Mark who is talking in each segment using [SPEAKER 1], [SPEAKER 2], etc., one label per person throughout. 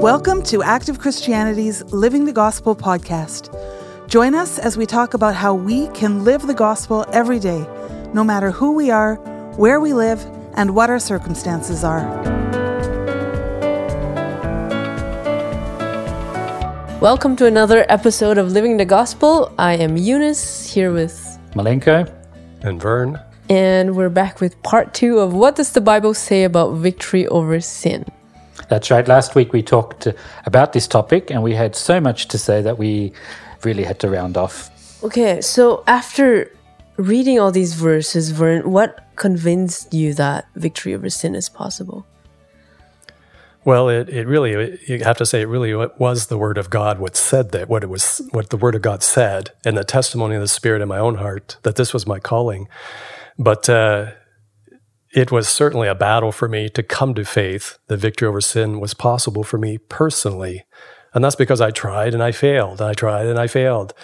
[SPEAKER 1] Welcome to Active Christianity's Living the Gospel podcast. Join us as we talk about how we can live the gospel every day, no matter who we are, where we live, and what our circumstances are.
[SPEAKER 2] Welcome to another episode of Living the Gospel. I am Eunice here with
[SPEAKER 3] Milenko
[SPEAKER 4] and Vern.
[SPEAKER 2] And we're back with part two of What Does the Bible Say About Victory Over Sin?
[SPEAKER 3] That's right. Last week we talked about this topic and we had so much to say that we really had to round off.
[SPEAKER 2] Okay, so after reading all these verses, Vern, what convinced you that victory over sin is possible?
[SPEAKER 4] Well, it, it really you have to say it really was the word of God what said that what it was what the word of God said and the testimony of the Spirit in my own heart that this was my calling. But uh, it was certainly a battle for me to come to faith The victory over sin was possible for me personally, and that's because I tried and I failed. I tried and I failed,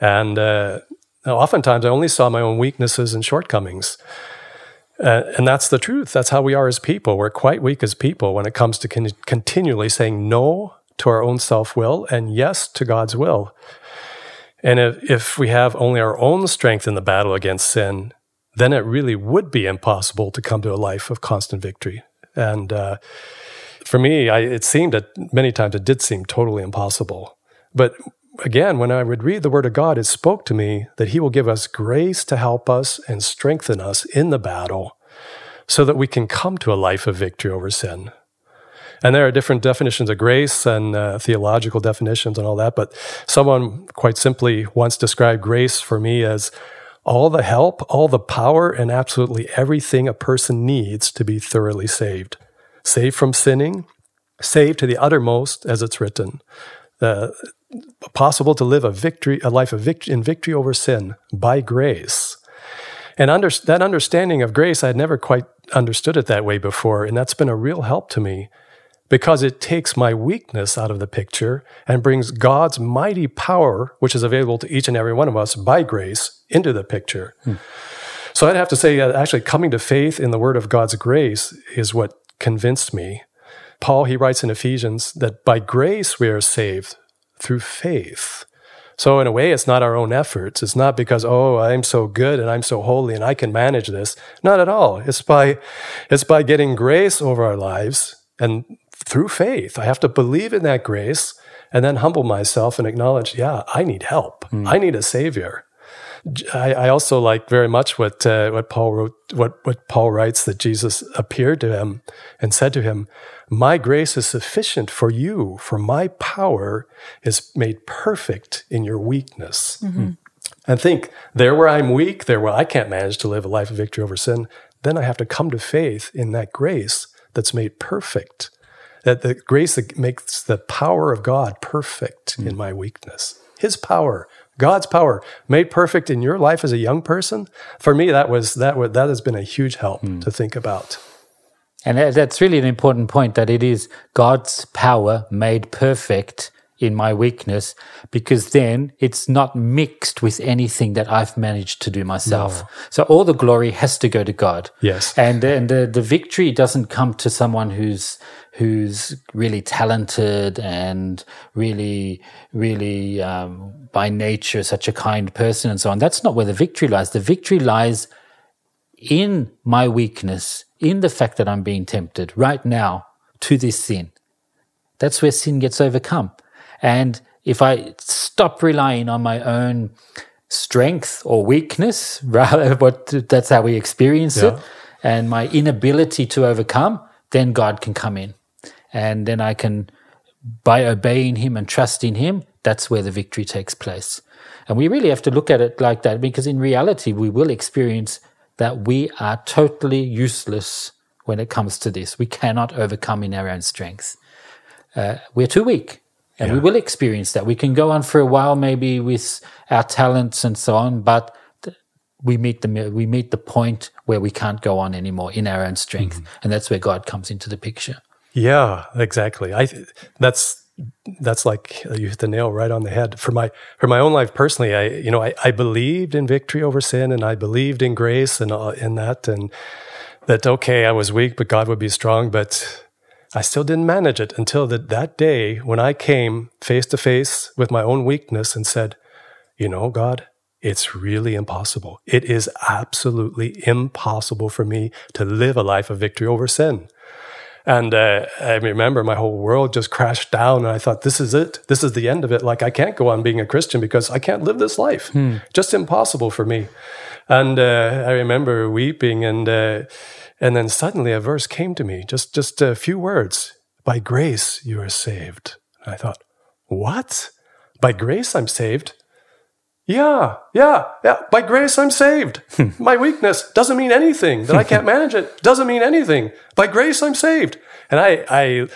[SPEAKER 4] and uh, oftentimes I only saw my own weaknesses and shortcomings. Uh, and that's the truth. That's how we are as people. We're quite weak as people when it comes to con- continually saying no to our own self will and yes to God's will. And if, if we have only our own strength in the battle against sin, then it really would be impossible to come to a life of constant victory. And uh, for me, I, it seemed that many times it did seem totally impossible. But again, when I would read the Word of God, it spoke to me that He will give us grace to help us and strengthen us in the battle so that we can come to a life of victory over sin. And there are different definitions of grace and uh, theological definitions and all that, but someone quite simply once described grace for me as all the help, all the power, and absolutely everything a person needs to be thoroughly saved. Saved from sinning, saved to the uttermost, as it's written. Possible to live a victory, a life of victory in victory over sin by grace. And under, that understanding of grace, I had never quite understood it that way before. And that's been a real help to me because it takes my weakness out of the picture and brings God's mighty power, which is available to each and every one of us by grace, into the picture. Hmm. So I'd have to say, uh, actually, coming to faith in the word of God's grace is what convinced me. Paul, he writes in Ephesians that by grace we are saved through faith. So, in a way, it's not our own efforts. It's not because, oh, I'm so good and I'm so holy and I can manage this. Not at all. It's by, it's by getting grace over our lives and through faith. I have to believe in that grace and then humble myself and acknowledge, yeah, I need help. Mm. I need a savior. I, I, also like very much what uh, what Paul wrote, what what Paul writes that Jesus appeared to him and said to him, my grace is sufficient for you, for my power is made perfect in your weakness. Mm-hmm. And think, there where I'm weak, there where I can't manage to live a life of victory over sin, then I have to come to faith in that grace that's made perfect. That the grace that makes the power of God perfect mm in my weakness. His power, God's power made perfect in your life as a young person. For me, that was that was, that has been a huge help mm. to think about.
[SPEAKER 3] And that's really an important point that it is God's power made perfect in my weakness because then it's not mixed with anything that I've managed to do myself. No. So all the glory has to go to God.
[SPEAKER 4] Yes.
[SPEAKER 3] And, and the, the victory doesn't come to someone who's, who's really talented and really, really, um, by nature, such a kind person and so on. That's not where the victory lies. The victory lies in my weakness in the fact that I'm being tempted right now to this sin. That's where sin gets overcome. And if I stop relying on my own strength or weakness, rather, what that's how we experience yeah. it, and my inability to overcome, then God can come in. And then I can, by obeying Him and trusting Him, that's where the victory takes place. And we really have to look at it like that because in reality, we will experience that we are totally useless when it comes to this. We cannot overcome in our own strength. Uh, we're too weak. And yeah. we will experience that. We can go on for a while, maybe with our talents and so on, but we meet the we meet the point where we can't go on anymore in our own strength, mm-hmm. and that's where God comes into the picture.
[SPEAKER 4] Yeah, exactly. I that's that's like you hit the nail right on the head for my for my own life personally i you know i, I believed in victory over sin and i believed in grace and uh, in that and that okay i was weak but god would be strong but I still didn't manage it until the, that day when I came face to face with my own weakness and said, You know, God, it's really impossible. It is absolutely impossible for me to live a life of victory over sin. And uh, I remember my whole world just crashed down, and I thought, "This is it. This is the end of it. Like I can't go on being a Christian because I can't live this life. Hmm. Just impossible for me." And uh, I remember weeping, and uh, and then suddenly a verse came to me, just just a few words. By grace you are saved. And I thought, what? By grace I'm saved. Yeah, yeah, yeah. By grace, I'm saved. My weakness doesn't mean anything. That I can't manage it doesn't mean anything. By grace, I'm saved. And I, I,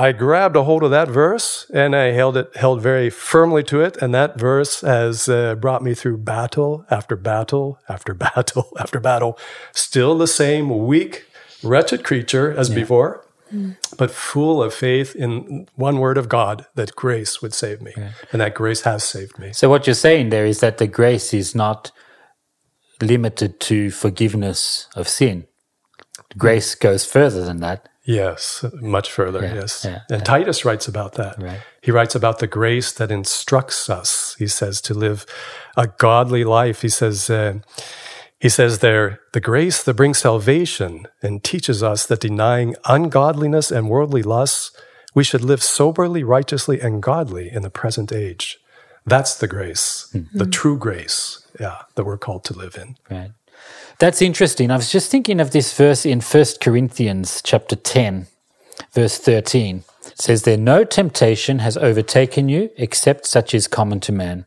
[SPEAKER 4] I grabbed a hold of that verse and I held it, held very firmly to it. And that verse has uh, brought me through battle after battle after battle after battle. Still the same weak, wretched creature as yeah. before but full of faith in one word of God that grace would save me. Yeah. And that grace has saved me.
[SPEAKER 3] So, what you're saying there is that the grace is not limited to forgiveness of sin, grace goes further than that.
[SPEAKER 4] Yes, much further. Yeah, yes. Yeah, and Titus writes about that. Right. He writes about the grace that instructs us, he says, to live a godly life. He says, uh, he says there, the grace that brings salvation and teaches us that denying ungodliness and worldly lusts, we should live soberly, righteously, and godly in the present age. That's the grace, mm-hmm. the true grace, yeah, that we're called to live in.
[SPEAKER 3] Right. That's interesting. I was just thinking of this verse in 1 Corinthians chapter 10, verse 13. It says there, no temptation has overtaken you except such is common to man.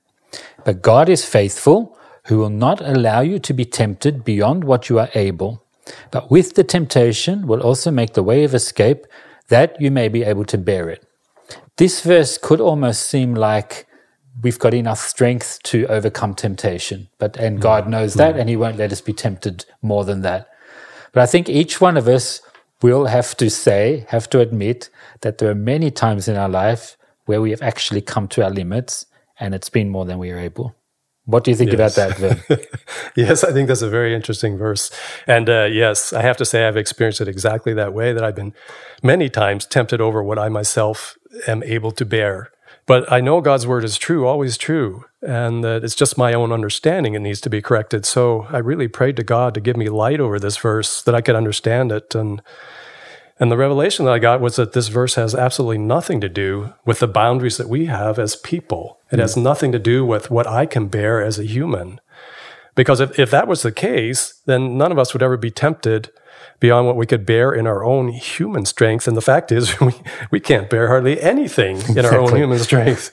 [SPEAKER 3] But God is faithful who will not allow you to be tempted beyond what you are able, but with the temptation will also make the way of escape that you may be able to bear it. This verse could almost seem like we've got enough strength to overcome temptation, but and God knows that and he won't let us be tempted more than that. But I think each one of us will have to say, have to admit that there are many times in our life where we have actually come to our limits and it's been more than we are able. What do you think yes. about that,
[SPEAKER 4] yes, I think that's a very interesting verse. And uh, yes, I have to say I've experienced it exactly that way, that I've been many times tempted over what I myself am able to bear. But I know God's word is true, always true, and that it's just my own understanding it needs to be corrected. So I really prayed to God to give me light over this verse that I could understand it. And and the revelation that I got was that this verse has absolutely nothing to do with the boundaries that we have as people. It has hmm. nothing to do with what I can bear as a human. Because if, if that was the case, then none of us would ever be tempted beyond what we could bear in our own human strength. And the fact is, we, we can't bear hardly anything in exactly. our own human strength.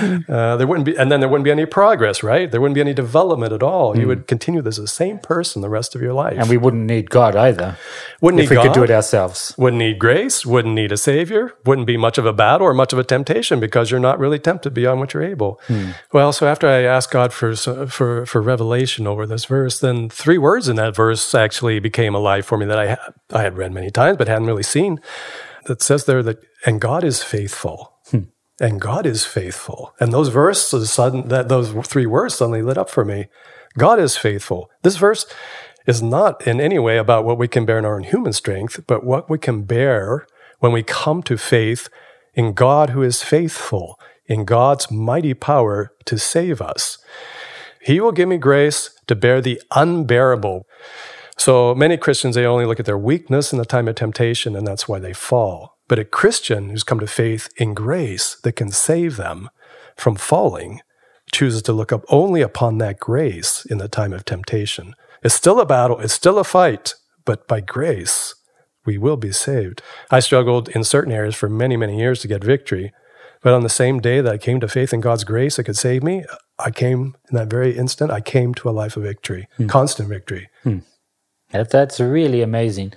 [SPEAKER 4] uh, there wouldn't be, and then there wouldn't be any progress, right? There wouldn't be any development at all. Mm. You hmm. would continue as the same person the rest of your life.
[SPEAKER 3] And we wouldn't need God either. Wouldn't if we God, could do it ourselves.
[SPEAKER 4] Wouldn't need grace. Wouldn't need a savior. Wouldn't be much of a battle or much of a temptation because you're not really tempted beyond what you're able. Mm. Well, so after I asked God for for for revelation over this verse, then three words in that verse actually became alive for me that I I had read many times, but hadn't really seen. That says there that, and God is faithful. Hmm. And God is faithful. And those verses, sudden, that those three words suddenly lit up for me. God is faithful. This verse is not in any way about what we can bear in our own human strength, but what we can bear when we come to faith in God who is faithful, in God's mighty power to save us. He will give me grace to bear the unbearable. So many Christians, they only look at their weakness in the time of temptation, and that's why they fall. But a Christian who's come to faith in grace that can save them from falling chooses to look up only upon that grace in the time of temptation. It's still a battle, it's still a fight, but by grace, we will be saved. I struggled in certain areas for many, many years to get victory. But on the same day that I came to faith in God's grace that could save me, I came in that very instant, I came to a life of victory, hmm. constant victory. Hmm.
[SPEAKER 3] That's really amazing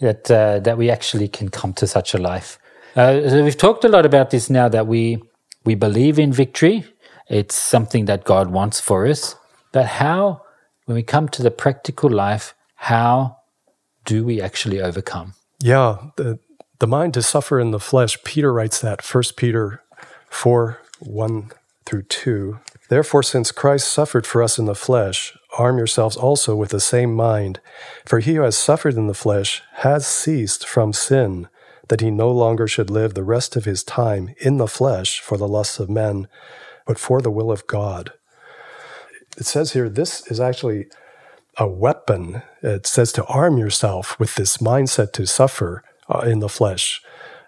[SPEAKER 3] that uh, that we actually can come to such a life. Uh, so we've talked a lot about this now that we we believe in victory. It's something that God wants for us. But how, when we come to the practical life, how do we actually overcome?
[SPEAKER 4] Yeah, the the mind to suffer in the flesh. Peter writes that. First Peter four one through two. Therefore, since Christ suffered for us in the flesh, arm yourselves also with the same mind. For he who has suffered in the flesh has ceased from sin, that he no longer should live the rest of his time in the flesh for the lusts of men, but for the will of God. It says here, this is actually a weapon. It says to arm yourself with this mindset to suffer uh, in the flesh.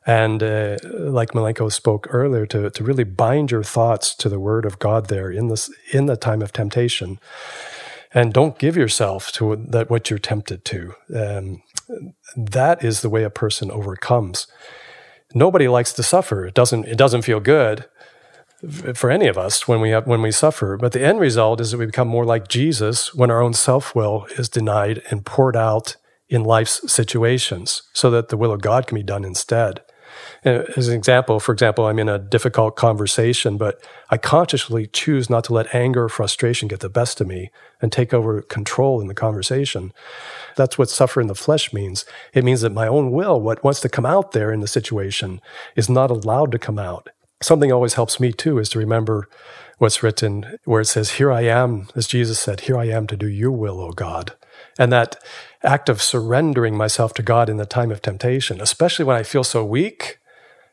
[SPEAKER 4] And uh, like Milenko spoke earlier, to, to really bind your thoughts to the word of God there in this in the time of temptation, and don't give yourself to that what you're tempted to. Um, that is the way a person overcomes. Nobody likes to suffer. It doesn't. It doesn't feel good for any of us when we have, when we suffer. But the end result is that we become more like Jesus when our own self will is denied and poured out in life's situations, so that the will of God can be done instead. Uh, as an example, for example, I'm in a difficult conversation, but I consciously choose not to let anger or frustration get the best of me and take over control in the conversation. That's what suffer in the flesh means. It means that my own will, what wants to come out there in the situation, is not allowed to come out. Something always helps me too is to remember what's written where it says, Here I am, as Jesus said, Here I am to do your will, O God. And that act of surrendering myself to God in the time of temptation, especially when I feel so weak.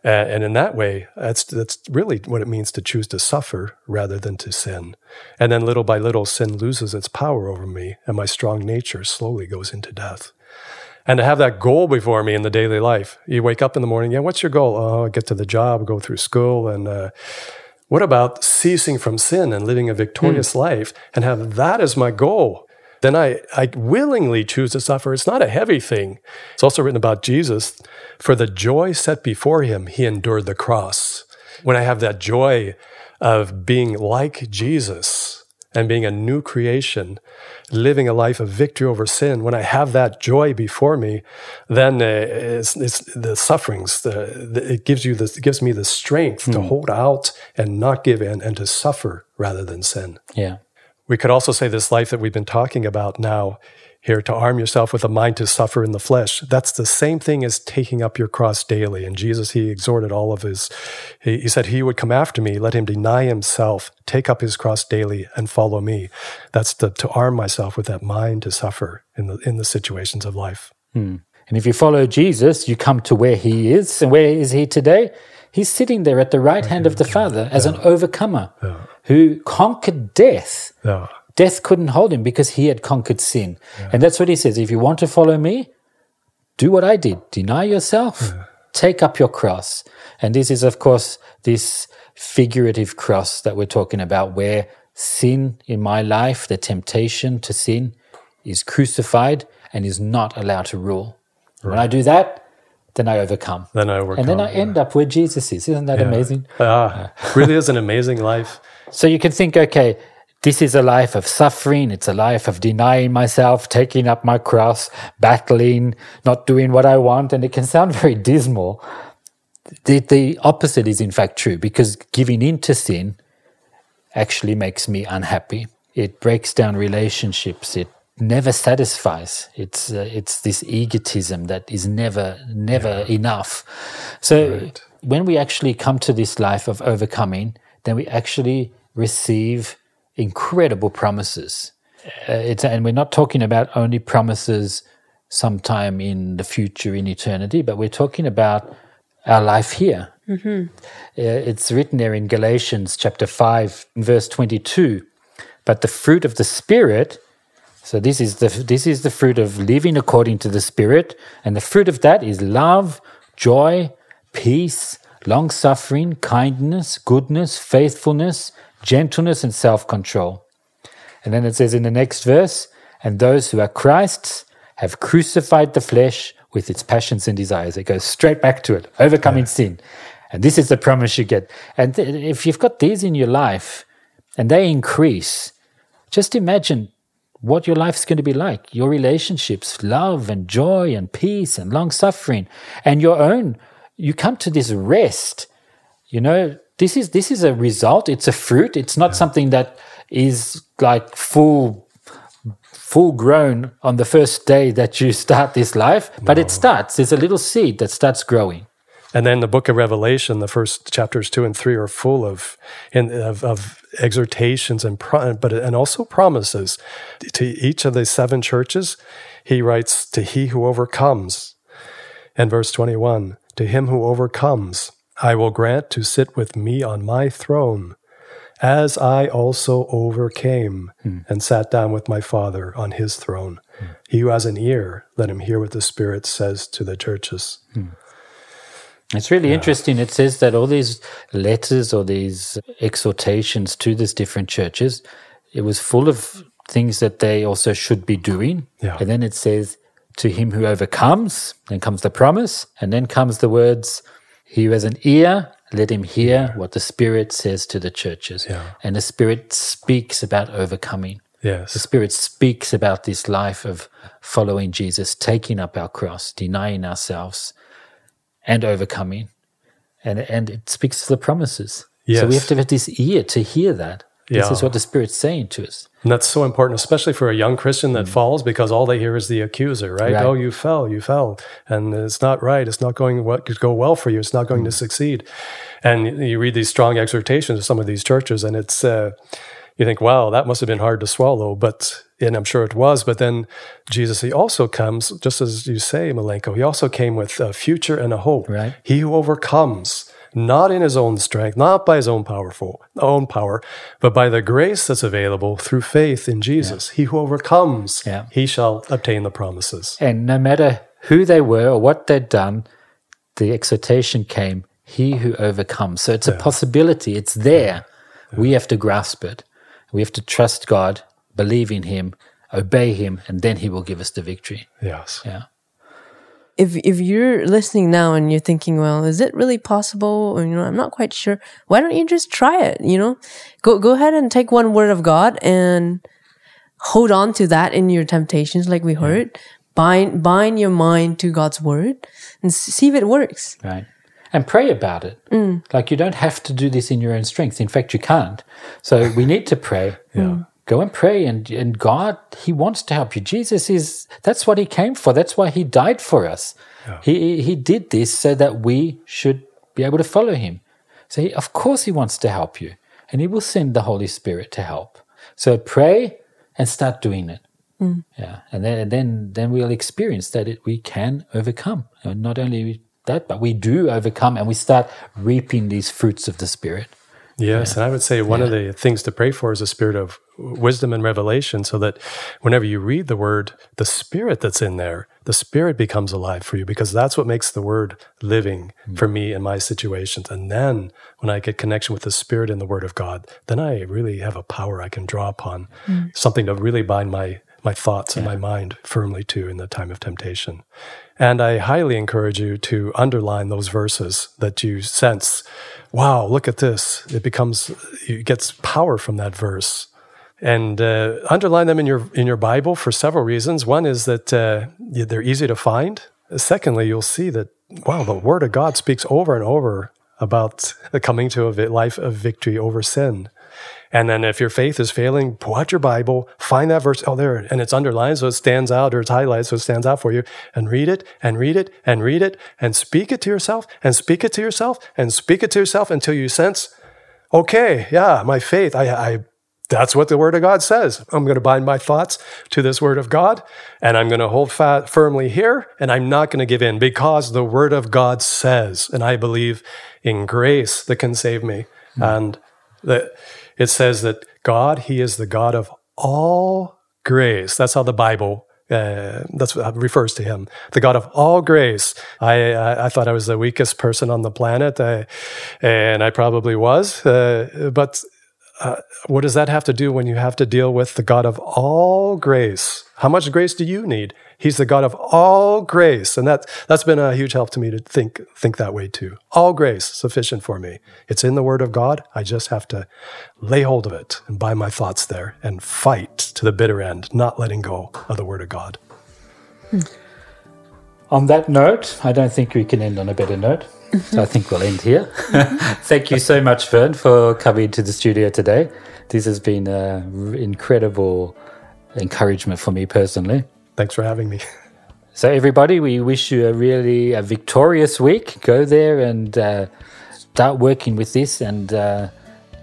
[SPEAKER 4] And in that way, that's, that's really what it means to choose to suffer rather than to sin. And then little by little, sin loses its power over me, and my strong nature slowly goes into death. And to have that goal before me in the daily life. You wake up in the morning, yeah, what's your goal? Oh, get to the job, go through school. And uh, what about ceasing from sin and living a victorious mm. life and have that as my goal? then I, I willingly choose to suffer. It's not a heavy thing. It's also written about Jesus. For the joy set before him, he endured the cross. When I have that joy of being like Jesus and being a new creation, living a life of victory over sin, when I have that joy before me, then uh, it's, it's, the sufferings. The, the, it gives you this, it gives me the strength mm. to hmm. hold out and not give in and to suffer rather than sin.
[SPEAKER 3] Yeah.
[SPEAKER 4] We could also say this life that we've been talking about now here to arm yourself with a mind to suffer in the flesh. That's the same thing as taking up your cross daily. And Jesus, he exhorted all of his, he, he, said, He would come after me, let him deny himself, take up his cross daily, and follow me. That's the, to arm myself with that mind to suffer in the, in the situations of life.
[SPEAKER 3] Hmm. And if you follow Jesus, you come to where he is. And where is he today? He's sitting there at the right hand of the Father as yeah. an overcomer yeah. who conquered death. Yeah. Death couldn't hold him because he had conquered sin. And that's what he says. If you want to follow me, do what I did. Deny yourself. Take up your cross. And this is, of course, this figurative cross that we're talking about where sin in my life, the temptation to sin, is crucified and is not allowed to rule. Right. When I do that, then I overcome.
[SPEAKER 4] Then I overcome.
[SPEAKER 3] And then I end up where Jesus is. Isn't that yeah. amazing?
[SPEAKER 4] Ah, really is an amazing life.
[SPEAKER 3] So you can think, okay, this is a life of suffering. It's a life of denying myself, taking up my cross, battling, not doing what I want. And it can sound very dismal. The, the opposite is in fact true because giving in to sin actually makes me unhappy. It breaks down relationships. It never satisfies. It's uh, it's this egotism that is never never yeah. enough. So right. when we actually come to this life of overcoming, then we actually receive incredible promises. Uh, it's and we're not talking about only promises sometime in the future in eternity, but we're talking about our life here. Mm-hmm. Uh, it's written there in Galatians chapter 5, verse 22. But the fruit of the Spirit so this is the this is the fruit of living according to the Spirit, and the fruit of that is love, joy, peace, long suffering, kindness, goodness, faithfulness, gentleness, and self control. And then it says in the next verse, and those who are Christ's have crucified the flesh with its passions and desires. It goes straight back to it, overcoming yeah. sin. And this is the promise you get. And if you've got these in your life and they increase, just imagine what your life's going to be like your relationships, love and joy and peace and long suffering, and your own. You come to this rest. You know, this is this is a result. It's a fruit. It's not yeah. something that is like full full grown on the first day that you start this life, but no. it starts. There's a little seed that starts growing.
[SPEAKER 4] And then the book of Revelation, the first chapters two and three are full of, in, of, of exhortations and pro, but and also promises to each of the seven churches. He writes to he who overcomes, and verse twenty one To him who overcomes, I will grant to sit with me on my throne, as I also overcame hmm. and sat down with my Father on his throne. Hmm. He who has an ear, let him hear what the Spirit says to the churches. Hmm.
[SPEAKER 3] It's really interesting. It says that all these letters or these exhortations to these different churches, it was full of things that they also should be doing.
[SPEAKER 4] Yeah.
[SPEAKER 3] And then it says, to him who overcomes, then comes the promise, and then comes the words, he who has an ear, let him hear what the Spirit says to the churches.
[SPEAKER 4] Yeah.
[SPEAKER 3] And the Spirit speaks about overcoming.
[SPEAKER 4] Yes.
[SPEAKER 3] The Spirit speaks about this life of following Jesus, taking up our cross, denying ourselves, and overcoming. And, and it speaks to the promises. So we have to have this ear to hear that. This
[SPEAKER 4] Yeah.
[SPEAKER 3] is what the Spirit's saying to us.
[SPEAKER 4] And that's so important, especially for a young Christian that falls, because all they hear is the accuser, right?
[SPEAKER 3] Right.
[SPEAKER 4] Oh, you fell, you fell, and it's not right. It's not going what could go well for you. It's not going to succeed. And you read these strong exhortations of some of these churches, and it's uh, you think, wow, that must have been hard to swallow. But and I'm sure it was. But then Jesus, he also comes, just as you say, Milenko. He also came with a future and a hope.
[SPEAKER 3] Right.
[SPEAKER 4] He who overcomes, not in his own strength, not by his own powerful own power, but by the grace that's available through faith in Jesus. He who overcomes,
[SPEAKER 3] Yeah.
[SPEAKER 4] he shall obtain the promises.
[SPEAKER 3] And no matter who they were or what they'd done, the exhortation came, he who overcomes. So it's a possibility, it's there. We have to grasp it. We have to trust God, believe in Him, obey Him, and then He will give us the victory.
[SPEAKER 4] Yes.
[SPEAKER 3] Yeah.
[SPEAKER 2] If if you're listening now and you're thinking, well, is it really possible? Or you know, I'm not quite sure. Why don't you just try it? You know, go go ahead and take one word of God and hold on to that in your temptations, like we heard. Bind bind your mind to God's word and see if it works.
[SPEAKER 3] Right. And pray about it. Mm. Like you don't have to do this in your own strength. In fact, you can't. So we need to pray.
[SPEAKER 4] Yeah. Mm.
[SPEAKER 3] Go and pray, and, and God, He wants to help you. Jesus is, that's what He came for. That's why He died for us. He, he did this so that we should be able to follow Him. So, he, of course, He wants to help you, and He will send the Holy Spirit to help. So, pray and start doing it. Mm. Yeah, and then then then we'll experience that it, we can overcome. And not only that, but we do overcome, and we start reaping these fruits of the Spirit.
[SPEAKER 4] Yes, and I would say one of the things to pray for is a spirit of wisdom and revelation, so that whenever you read the word, the spirit that's in there, the spirit becomes alive for you, because that's what makes the word living mm. for me in my situations. And then when I get connection with the spirit in the word of God, then I really have a power I can draw upon, mm. something to really bind my my thoughts and my mind firmly to in the time of temptation. And I highly encourage you to underline those verses that you sense, wow, look at this. It becomes, it gets power from that verse. And uh, underline them in your in your Bible for several reasons. One is that uh, they're easy to find. Secondly, you'll see that wow, the Word of God speaks over and over about the coming to a life of victory over sin. And then if your faith is failing, pull out your Bible, find that verse. Oh, there, and it's underlined so it stands out, or it's highlighted so it stands out for you, and read it, and read it, and read it, and speak it to yourself, and speak it to yourself, and speak it to yourself until you sense, okay, yeah, my faith, I, I that's what the Word of God says. I'm going to bind my thoughts to this Word of God, and I'm going to hold fat firmly here, and I'm not going to give in because the Word of God says, and I believe in grace that can save me. And that it says that God, He is the God of all grace. That's how the Bible. Uh, that's what refers to him, the God of all grace. I, I I thought I was the weakest person on the planet, uh, and I probably was. Uh, but uh, what does that have to do when you have to deal with the God of all grace? How much grace do you need? He's the God of all grace, and that that's been a huge help to me to think think that way too. All grace sufficient for me. It's in the Word of God. I just have to lay hold of it and buy my thoughts there and fight to the bitter end, not letting go of the Word of God.
[SPEAKER 3] On that note, I don't think we can end on a better note. So I think we'll end here. Thank you so much, Vern, for coming to the studio today. This has been an incredible encouragement for me personally.
[SPEAKER 4] Thanks for having me.
[SPEAKER 3] So, everybody, we wish you a really a victorious week. Go there and uh, start working with this, and uh,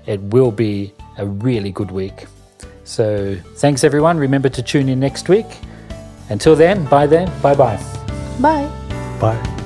[SPEAKER 3] it will be a really good week. So, thanks, everyone. Remember to tune in next week. Until then, bye then. Bye bye.
[SPEAKER 2] Bye.
[SPEAKER 4] Bye.